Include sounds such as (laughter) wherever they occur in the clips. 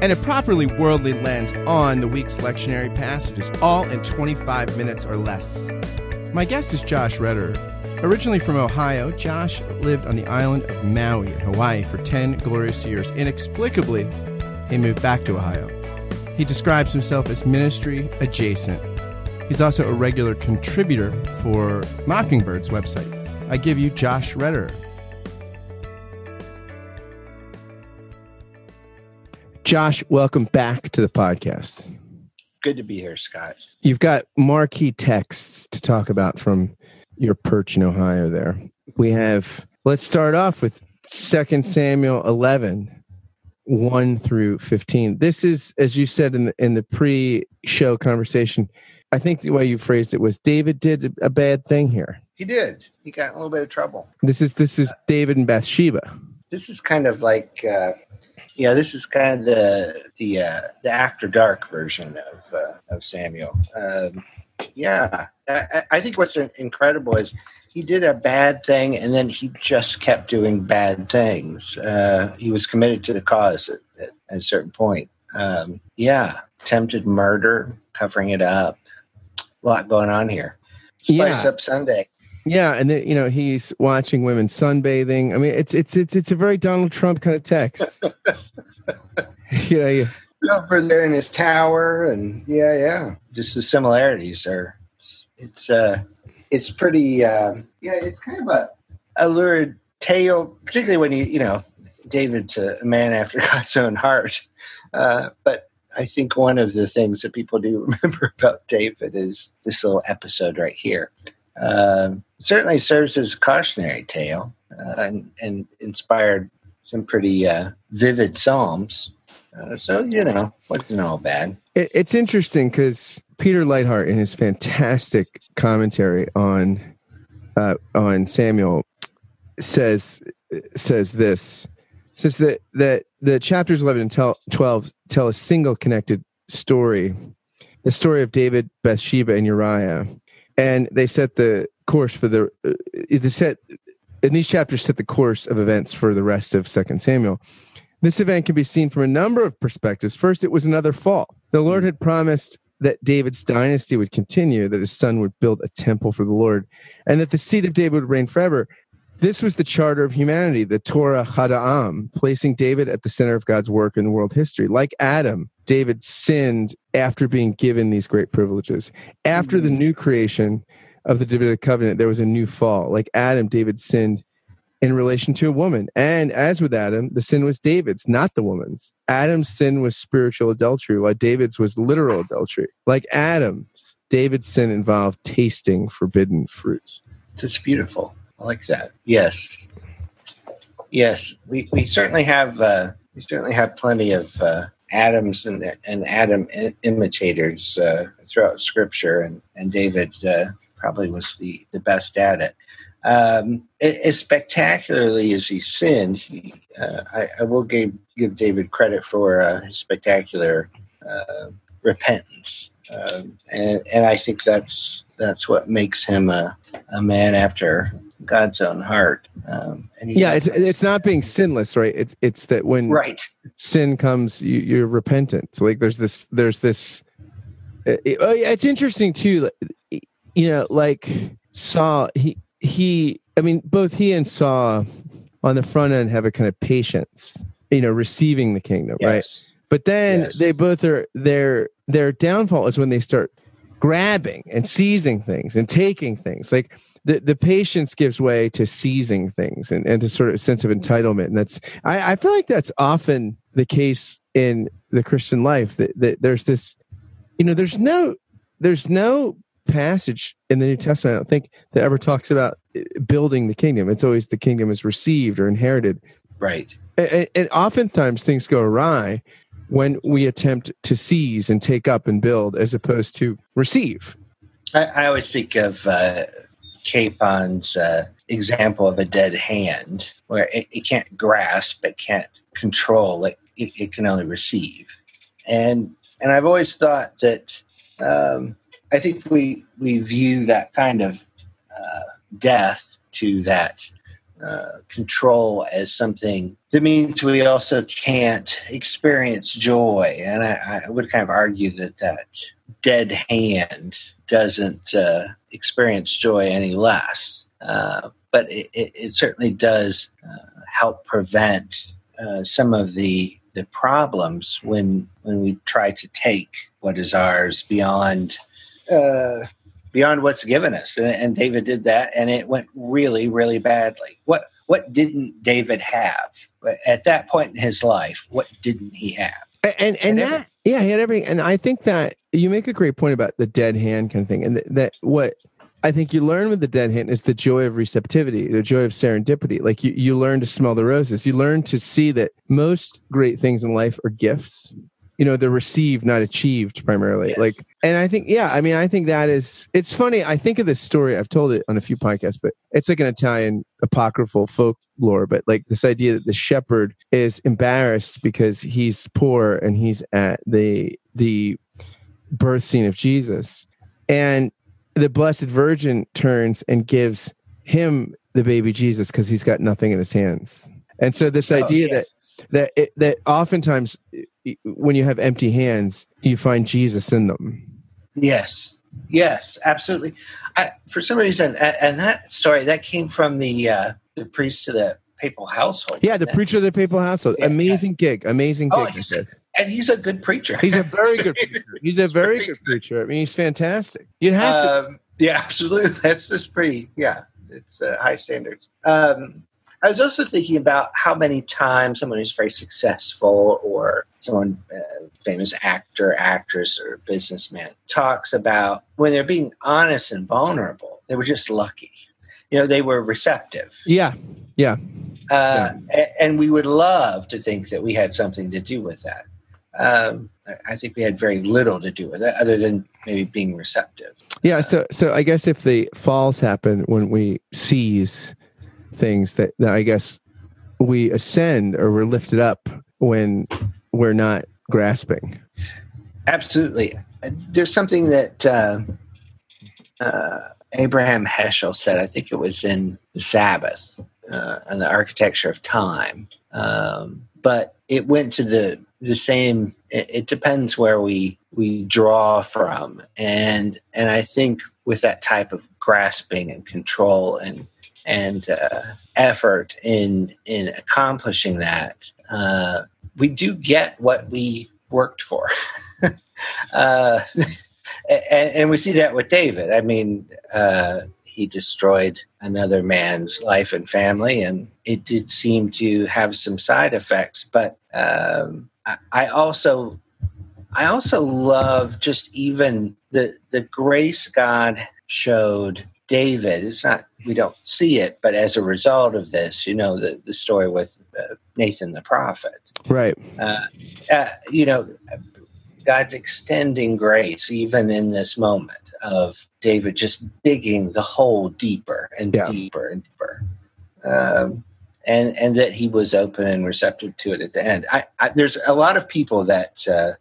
and a properly worldly lens on the week's lectionary passages, all in 25 minutes or less. My guest is Josh Retterer. Originally from Ohio, Josh lived on the island of Maui in Hawaii for 10 glorious years. Inexplicably, he moved back to Ohio. He describes himself as ministry adjacent. He's also a regular contributor for Mockingbird's website. I give you Josh Retterer. Josh, welcome back to the podcast. Good to be here, Scott. You've got marquee texts to talk about from your perch in Ohio there. We have, let's start off with 2 Samuel 11, 1 through 15. This is, as you said in the, in the pre show conversation, I think the way you phrased it was David did a bad thing here. He did. He got in a little bit of trouble. This is this is David and Bathsheba. This is kind of like uh, yeah, this is kind of the the uh, the after dark version of uh, of Samuel. Um, yeah, I, I, think what's incredible is he did a bad thing and then he just kept doing bad things. Uh, he was committed to the cause at, at, at a certain point. Um, yeah, attempted murder, covering it up. A lot going on here. Spice yeah. up Sunday. Yeah, and then you know he's watching women sunbathing. I mean, it's it's it's it's a very Donald Trump kind of text. (laughs) yeah, yeah. Over there in his tower, and yeah, yeah. Just the similarities are. It's uh, it's pretty. Uh, yeah, it's kind of a, a lurid tale, particularly when you you know David's a man after (laughs) God's own heart. Uh, but I think one of the things that people do (laughs) remember about David is this little episode right here. Uh, certainly serves as a cautionary tale uh, and, and, inspired some pretty uh, vivid psalms. Uh, so you know, wasn't all bad. It, it's interesting because Peter Leithart, in his fantastic commentary on uh, on Samuel, says says this says that that the chapters 11 and 12 tell a single connected story the story of david bathsheba and uriah and they set the course for the uh, the set in these chapters set the course of events for the rest of second samuel this event can be seen from a number of perspectives first it was another fall the lord had promised that david's dynasty would continue that his son would build a temple for the lord and that the seed of david would reign forever this was the charter of humanity, the Torah Chada'am, placing David at the center of God's work in world history. Like Adam, David sinned after being given these great privileges. After the mm-hmm. new creation, of the Davidic covenant, there was a new fall. Like Adam, David sinned in relation to a woman. And as with Adam, the sin was David's, not the woman's. Adam's sin was spiritual adultery, while David's was literal adultery. Like Adam's, David's sin involved tasting forbidden fruits. That's beautiful. I like that. Yes. Yes. We, we certainly have uh, we certainly have plenty of uh, Adams and, and Adam imitators uh, throughout Scripture, and and David uh, probably was the, the best at it. Um, as spectacularly as he sinned, he, uh, I, I, will give, give David credit for uh, his spectacular uh, repentance, um, and and I think that's that's what makes him a, a man after God's own heart. Um, yeah, it's it's not being sinless, right? It's it's that when right sin comes, you, you're repentant. Like there's this there's this. It, oh, yeah, it's interesting too you know, like Saul, he he. I mean, both he and Saul on the front end have a kind of patience, you know, receiving the kingdom, yes. right? But then yes. they both are their their downfall is when they start grabbing and seizing things and taking things. Like the, the patience gives way to seizing things and, and to sort of a sense of entitlement. And that's I, I feel like that's often the case in the Christian life that, that there's this, you know, there's no there's no passage in the New Testament, I don't think, that ever talks about uh, building the kingdom. It's always the kingdom is received or inherited. Right. And, and oftentimes things go awry when we attempt to seize and take up and build as opposed to receive. I, I always think of uh, Capon's uh, example of a dead hand, where it, it can't grasp, it can't control, it, it, it, can only receive. And and I've always thought that um, I think we we view that kind of uh, death to that uh, control as something that means we also can't experience joy. And I, I, would kind of argue that that dead hand doesn't uh, experience joy any less. Uh, but it, it, it, certainly does uh, help prevent uh, some of the the problems when when we try to take what is ours beyond uh, beyond what's given us. And, and, David did that, and it went really, really badly. What what didn't David have at that point in his life? What didn't he have? And and, and that yeah, he had everything. And I think that you make a great point about the dead hand kind of thing, and that, that what I think you learn with the dead hand is the joy of receptivity, the joy of serendipity. Like you, you learn to smell the roses. You learn to see that most great things in life are gifts you know they're received not achieved primarily yes. like and i think yeah i mean i think that is it's funny i think of this story i've told it on a few podcasts but it's like an italian apocryphal folklore but like this idea that the shepherd is embarrassed because he's poor and he's at the the birth scene of jesus and the blessed virgin turns and gives him the baby jesus because he's got nothing in his hands and so this oh, idea yes. that that it, that oftentimes when you have empty hands, you find Jesus in them. Yes, yes, absolutely. I, for some reason, and that story that came from the uh, the priest to the papal household. Yeah, the preacher of the papal household. Yeah, amazing yeah. gig, amazing oh, gig. And he's a good preacher. He's a very good (laughs) preacher. He's a very good preacher. I mean, he's fantastic. You have um, to. Yeah, absolutely. (laughs) That's just pretty. Yeah, it's uh, high standards. Um, I was also thinking about how many times someone who's very successful or someone uh, famous actor, actress, or businessman talks about when they're being honest and vulnerable, they were just lucky. You know, they were receptive. Yeah, yeah. Uh, yeah. And we would love to think that we had something to do with that. Um, I think we had very little to do with it, other than maybe being receptive. Yeah. So, so I guess if the falls happen when we seize things that, that I guess we ascend or we're lifted up when we're not grasping. Absolutely. There's something that uh, uh, Abraham Heschel said, I think it was in the Sabbath uh, and the architecture of time. Um, but it went to the the same it, it, depends where we we draw from and and i think with that type of grasping and control and and uh, effort in in accomplishing that, uh, we do get what we worked for. (laughs) uh, and, and, we see that with David. I mean, uh, he destroyed another man's life and family, and it did seem to have some side effects. But um, I also, I also love just even the the grace God showed David. It's not we don't see it, but as a result of this, you know, the the story with uh, Nathan the prophet, right? Uh, uh, you know, God's extending grace even in this moment of David just digging the hole deeper and yeah. deeper and deeper. Um, and and that he was open and receptive to it at the end. I, I, there's a lot of people that uh,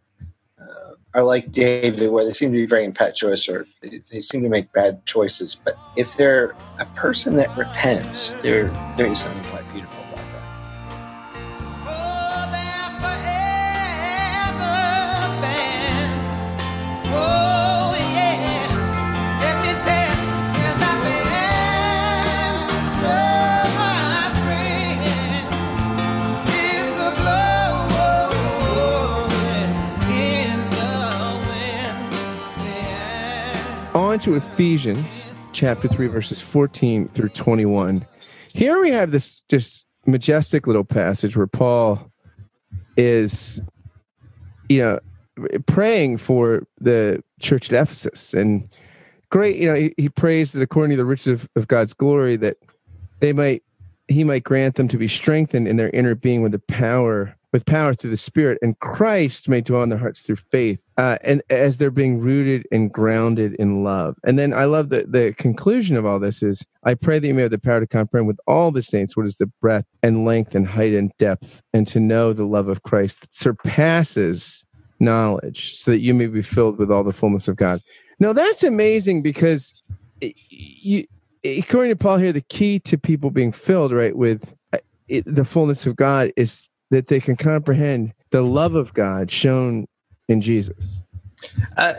are like David, where they seem to be very impetuous or they, seem to make bad choices. But if they're a person that repents, they're is something quite beautiful. To Ephesians chapter 3, verses 14 through 21. Here we have this just majestic little passage where Paul is, you know, praying for the church at Ephesus. And great, you know, he, he prays that according to the riches of, of God's glory, that they might, he might grant them to be strengthened in their inner being with the power with power through the Spirit, and Christ may dwell in their hearts through faith, uh, and as they're being rooted and grounded in love. And then I love that the conclusion of all this is, I pray that you may have the power to comprehend with all the saints what is the breadth and length and height and depth, and to know the love of Christ that surpasses knowledge, so that you may be filled with all the fullness of God. Now that's amazing because you, according to Paul here, the key to people being filled right with uh, it, the fullness of God is that they can comprehend the love of God shown in Jesus. Uh,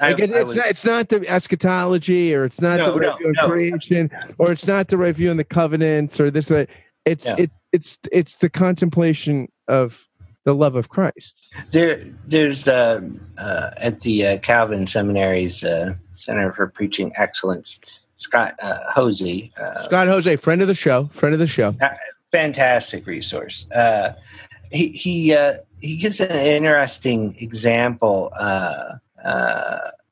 I, it's, was, not, it's not the eschatology or it's not no, the right no, view no. creation or it's not the right view on the covenants or this that it's yeah. it's it's it's the contemplation of the love of Christ. There, there's uh, uh, at the uh, Calvin Seminary's uh, Center for Preaching Excellence. Scott uh, Hoezee. Uh, Scott Hoezee, friend of the show, friend of the show. Fantastic resource. he he he gives an interesting example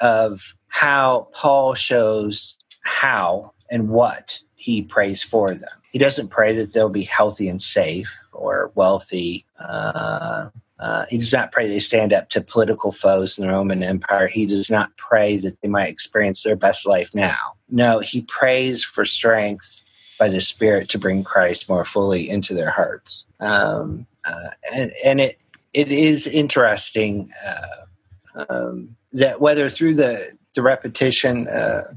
of how Paul shows how and what he prays for them. He doesn't pray that they'll be healthy and safe or wealthy. Uh, uh, he does not pray they stand up to political foes in the Roman Empire. He does not pray that they might experience their best life now. No, he prays for strength by the Spirit to bring Christ more fully into their hearts. Um, uh, and, and it it is interesting uh, um, that whether through the the repetition uh,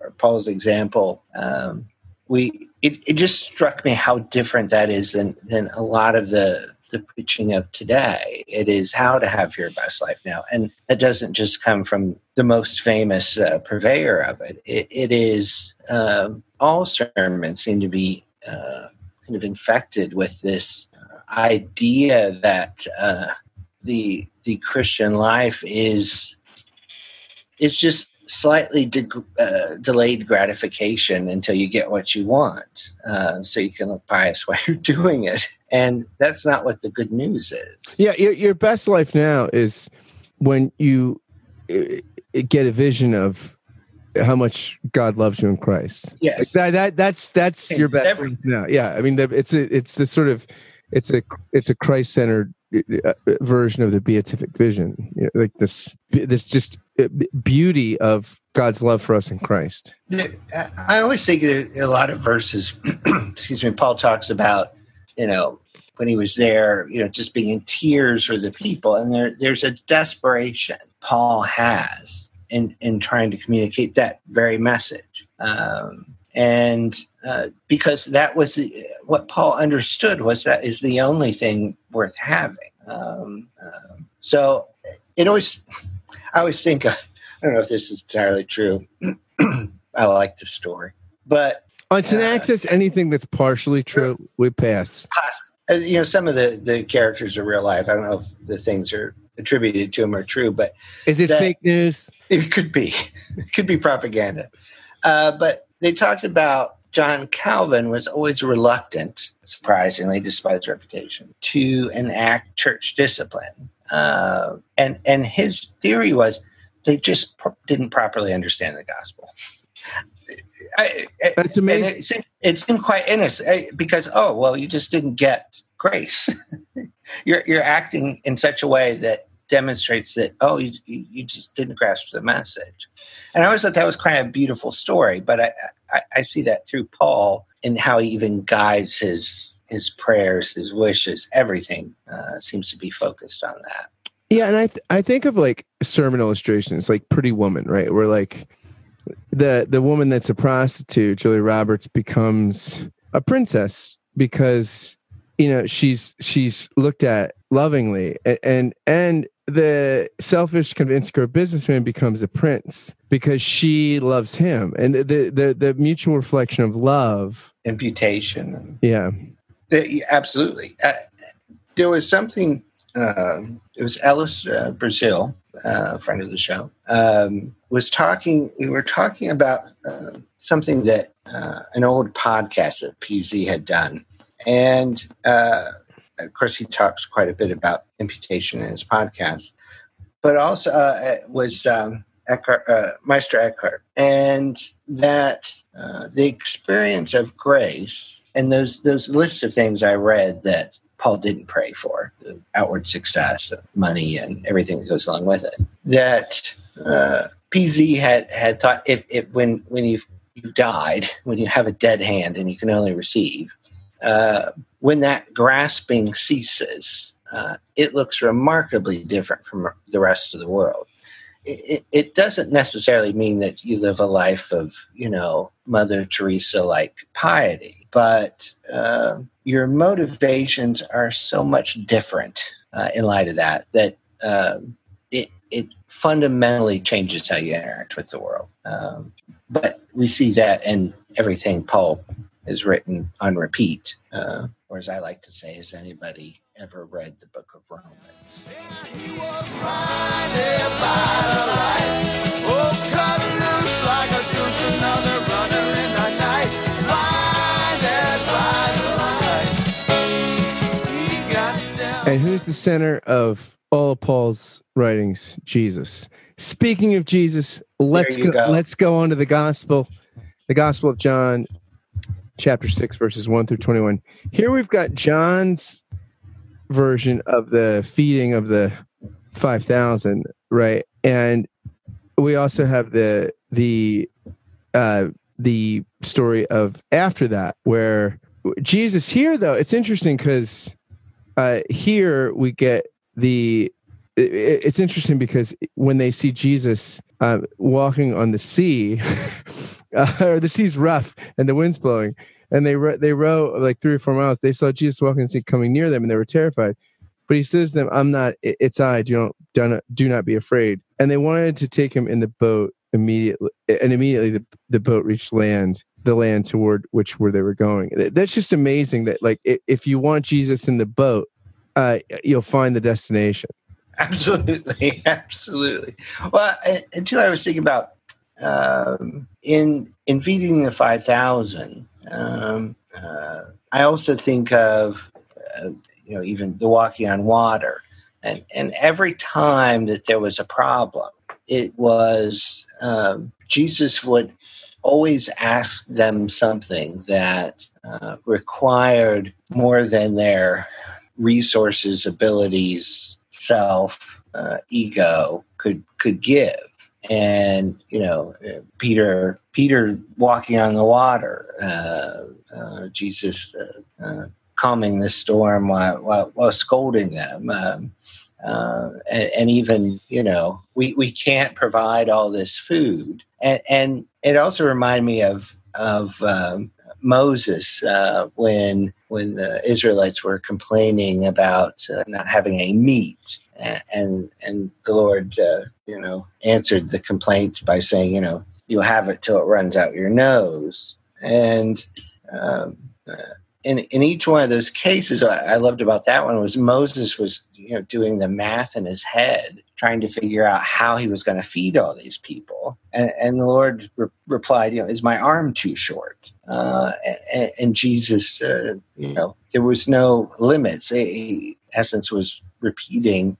or Paul's example, um, we it, it just struck me how different that is than than a lot of the the preaching of today. It is how to have your best life now, and that doesn't just come from the most famous uh, purveyor of it. It, it is um, all sermons seem to be uh, kind of infected with this uh, idea that uh, the the Christian life is it's just slightly de- uh, delayed gratification until you get what you want uh, so you can look pious (laughs) while you're doing it. And that's not what the good news is. Yeah your, your best life now is when you uh, get a vision of how much god loves you in christ. Yeah like that, that that's that's your best life now. Yeah i mean it's a it's the sort of it's a it's a christ-centered uh, version of the beatific vision. You know, like this this just uh, beauty of god's love for us in christ. I always think a lot of verses (clears throat) excuse me paul talks about you know when he was there you know just being in tears for the people. And there there's a desperation paul has in in trying to communicate that very message. Um, and uh, because that was what Paul understood was that is the only thing worth having. Um, uh, so it always, I always think, uh, I don't know if this is entirely true. (clears throat) I like the story, but on Synaxis, uh, anything that's partially true, we pass. You know, some of the the characters are real life. I don't know if the things are attributed to them are true, but is it that, fake news? It could be. It could be propaganda. Uh, but they talked about John Calvin was always reluctant, surprisingly, despite his reputation, to enact church discipline. Uh, and and his theory was they just pro- didn't properly understand the gospel. I, That's amazing. It seemed, it seemed, quite innocent because oh well, you just didn't get grace. (laughs) you're you're acting in such a way that demonstrates that oh you, you just didn't grasp the message and i always thought that was kind of a beautiful story but I, I, I see that through paul and how he even guides his his prayers his wishes everything uh, seems to be focused on that. Yeah and i th- i think of like sermon illustrations like pretty woman right? Where like the the woman that's a prostitute julia roberts becomes a princess because you know she's she's looked at lovingly and and, and the selfish, convinced insecure businessman becomes a prince because she loves him, and the the the mutual reflection of love, imputation. Yeah, the, absolutely. Uh, there was something. Uh, it was Ellis uh, Brazil, uh, friend of the show, um, was talking. We were talking about uh, something that uh, an old podcast that PZ had done, and uh, of course, he talks quite a bit about imputation in his podcast, but also uh, was um, Eckhart, Meister Eckhart, and that the experience of grace and those those list of things I read that Paul didn't pray for the outward success, money, and everything that goes along with it. That uh, PZ had had thought if, if when when you've you've died, when you have a dead hand and you can only receive, uh, when that grasping ceases, uh, it looks remarkably different from the rest of the world. It, it, doesn't necessarily mean that you live a life of, you know, Mother Teresa like piety, but uh, your motivations are so much different uh, in light of that that um, it it fundamentally changes how you interact with the world. Um, but we see that in everything Paul is written on repeat, uh, or as I like to say, has anybody ever read the Book of Romans? And who's the center of all of Paul's writings? Jesus. Speaking of Jesus, let's go, go, let's go on to the gospel, the Gospel of John, chapter six, verses one through twenty-one. Here we've got John's version of the feeding of the five thousand, right? And we also have the the uh, the story of after that, where Jesus here though it's interesting because uh, here we get the it, it's interesting because when they see Jesus uh, walking on the sea, (laughs) uh, or the sea's rough and the wind's blowing, and they they row like three or four miles, they saw Jesus walking sea coming near them, and they were terrified. But he says to them, "I'm not. It's I. Do not do not, do not be afraid." And they wanted to take him in the boat immediately, and immediately the, the boat reached land the land toward which where they were going. That's just amazing that like if you want Jesus in the boat, uh, you'll find the destination. (laughs) Absolutely, absolutely. Well, until I was thinking about um, in in feeding the five thousand, um, uh, I also think of uh, you know even the walking on water, and and every time that there was a problem, it was um, Jesus would always ask them something that uh, required more than their resources, abilities, self, uh, ego could could give. And you know, Peter Peter walking on the water, uh, uh Jesus uh, uh, calming the storm while, while, while scolding them. Um, uh, and, and, even you know we, we can't provide all this food and, and it also reminded me of of um, Moses uh, when when the Israelites were complaining about not having any meat, and and the Lord uh, you know answered the complaint by saying you know you'll have it till it runs out your nose, and um, uh, in in each one of those cases, I loved about that one was Moses was you know doing the math in his head, trying to figure out how he was going to feed all these people, and, and the Lord re- replied, you know, is my arm too short? Uh, and, and, Jesus, uh, you know, there was no limits. He, essence, was repeating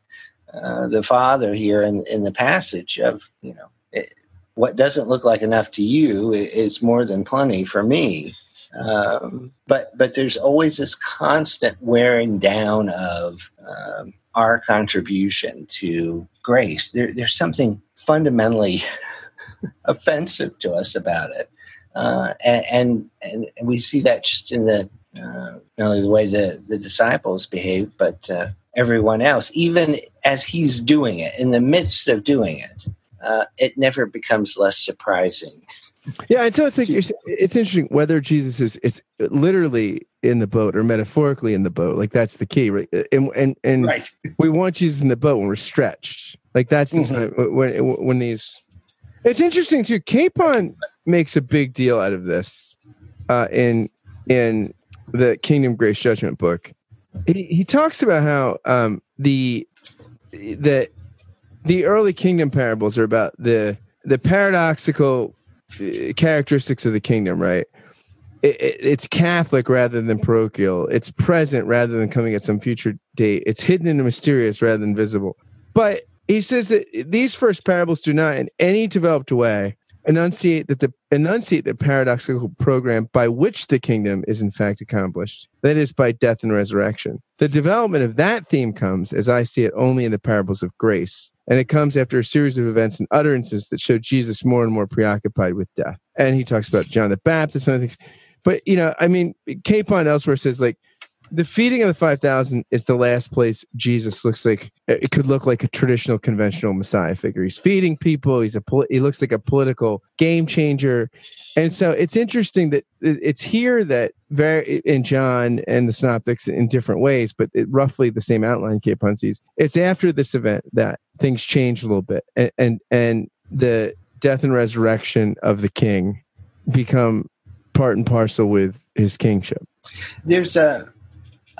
uh, the Father here in in the passage of you know. It, what doesn't look like enough to you is more than plenty for me um, but but there's always this constant wearing down of um, our contribution to grace. There, there's something fundamentally (laughs) offensive to us about it, uh, and, and, and we see that just in the uh, not only the way the the disciples behave, but uh, everyone else. Even as he's doing it, in the midst of doing it, uh, it never becomes less surprising yeah, and so it's like it's interesting whether Jesus is it's literally in the boat or metaphorically in the boat. Like that's the key, right? And and and right. (laughs) we want Jesus in the boat when we're stretched. Like that's mm-hmm. when when these. It's interesting too. Capon makes a big deal out of this uh, in in the Kingdom Grace Judgment book. He he talks about how um, the the the early kingdom parables are about the the paradoxical characteristics of the kingdom, right? It, it, it's Catholic rather than parochial. It's present rather than coming at some future date. It's hidden and mysterious rather than visible. But he says that these first parables do not, in any developed way, enunciate that the enunciate the paradoxical program by which the kingdom is in fact accomplished that is by death and resurrection. The development of that theme comes as i see it only in the parables of grace and it comes after a series of events and utterances that show jesus more and more preoccupied with death. And he talks about john the baptist and other things. But you know i mean capon elsewhere says like the feeding of the 5000 is the last place jesus looks like uh, it could look like a traditional conventional messiah figure. He's feeding people. He's a he looks like a political game changer. And so it's interesting that it's here that very in john and the synoptics in different ways but it, roughly the same outline capon sees. It's after this event that things change a little bit and and, and the death and resurrection of the king become part and parcel with his kingship. There's a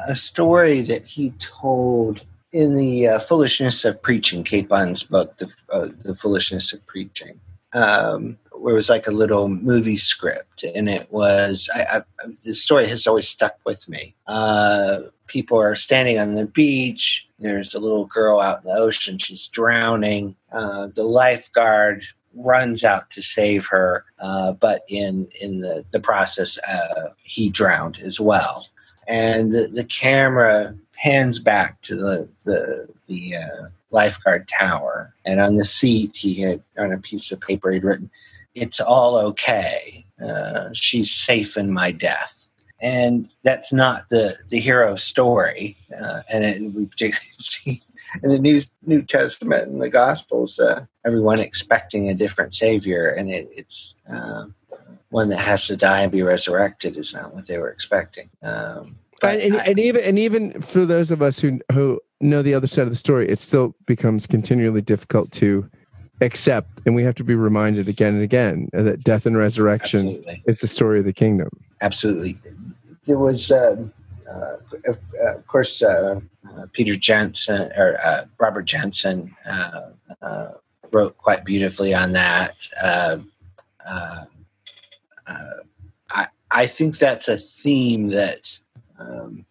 a story that he told in the uh, foolishness of preaching. Capon's book the, uh, the foolishness of preaching. Um, where it was like a little movie script and it was I, I, the story has always stuck with me. Uh, people are standing on the beach. There's a little girl out in the ocean. She's drowning. Uh, the lifeguard runs out to save her uh, but in in the, the process uh, he drowned as well and the, the camera pans back to the the, the uh, lifeguard tower, and on the seat he had on a piece of paper he'd written, "It's all okay. Uh, she's safe in my death." And that's not the the hero story, uh, and it, we particularly (laughs) see in the New New Testament and the Gospels, uh, everyone expecting a different Savior, and it, it's uh, one that has to die and be resurrected is not what they were expecting. Um, and, and, I, and, even and even for those of us who who know the other side of the story, it still becomes continually difficult to accept, and we have to be reminded again and again that death and resurrection absolutely. is the story of the kingdom. Absolutely, there was, uh, uh, of course, uh, uh, Peter Jensen or uh, Robert Jenson uh, wrote quite beautifully on that. I, I think that's a theme that um,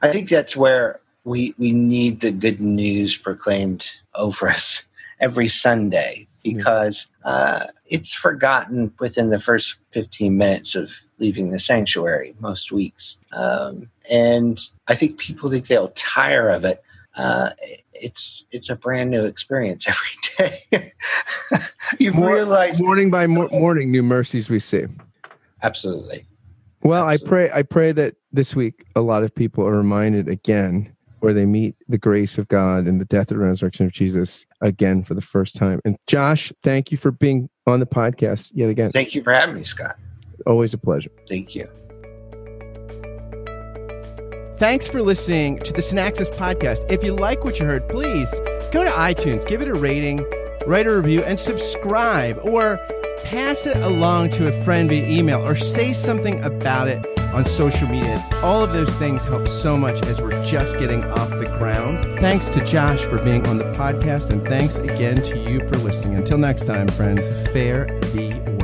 I think that's where we we need the good news proclaimed over us every Sunday because uh, it's forgotten within the first 15 minutes of leaving the sanctuary most weeks. Um, and I think people think they'll tire of it. Uh, it's it's a brand new experience (laughs) every day. you realize morning by morning, new mercies we see. Absolutely. Well, Absolutely. I pray I pray that this week a lot of people are reminded again where they meet the grace of God and the death and resurrection of Jesus again for the first time. And Josh, thank you for being on the podcast yet again. Thank you for having me, Scott. Always a pleasure. Thank you. Thanks for listening to the Synaxis podcast. If you like what you heard, please go to iTunes, give it a rating, write a review, and subscribe or pass it along to a friend via email or say something about it on social media. All of those things help so much as we're just getting off the ground. Thanks to Josh for being on the podcast, and thanks again to you for listening. Until next time, friends, fare thee well.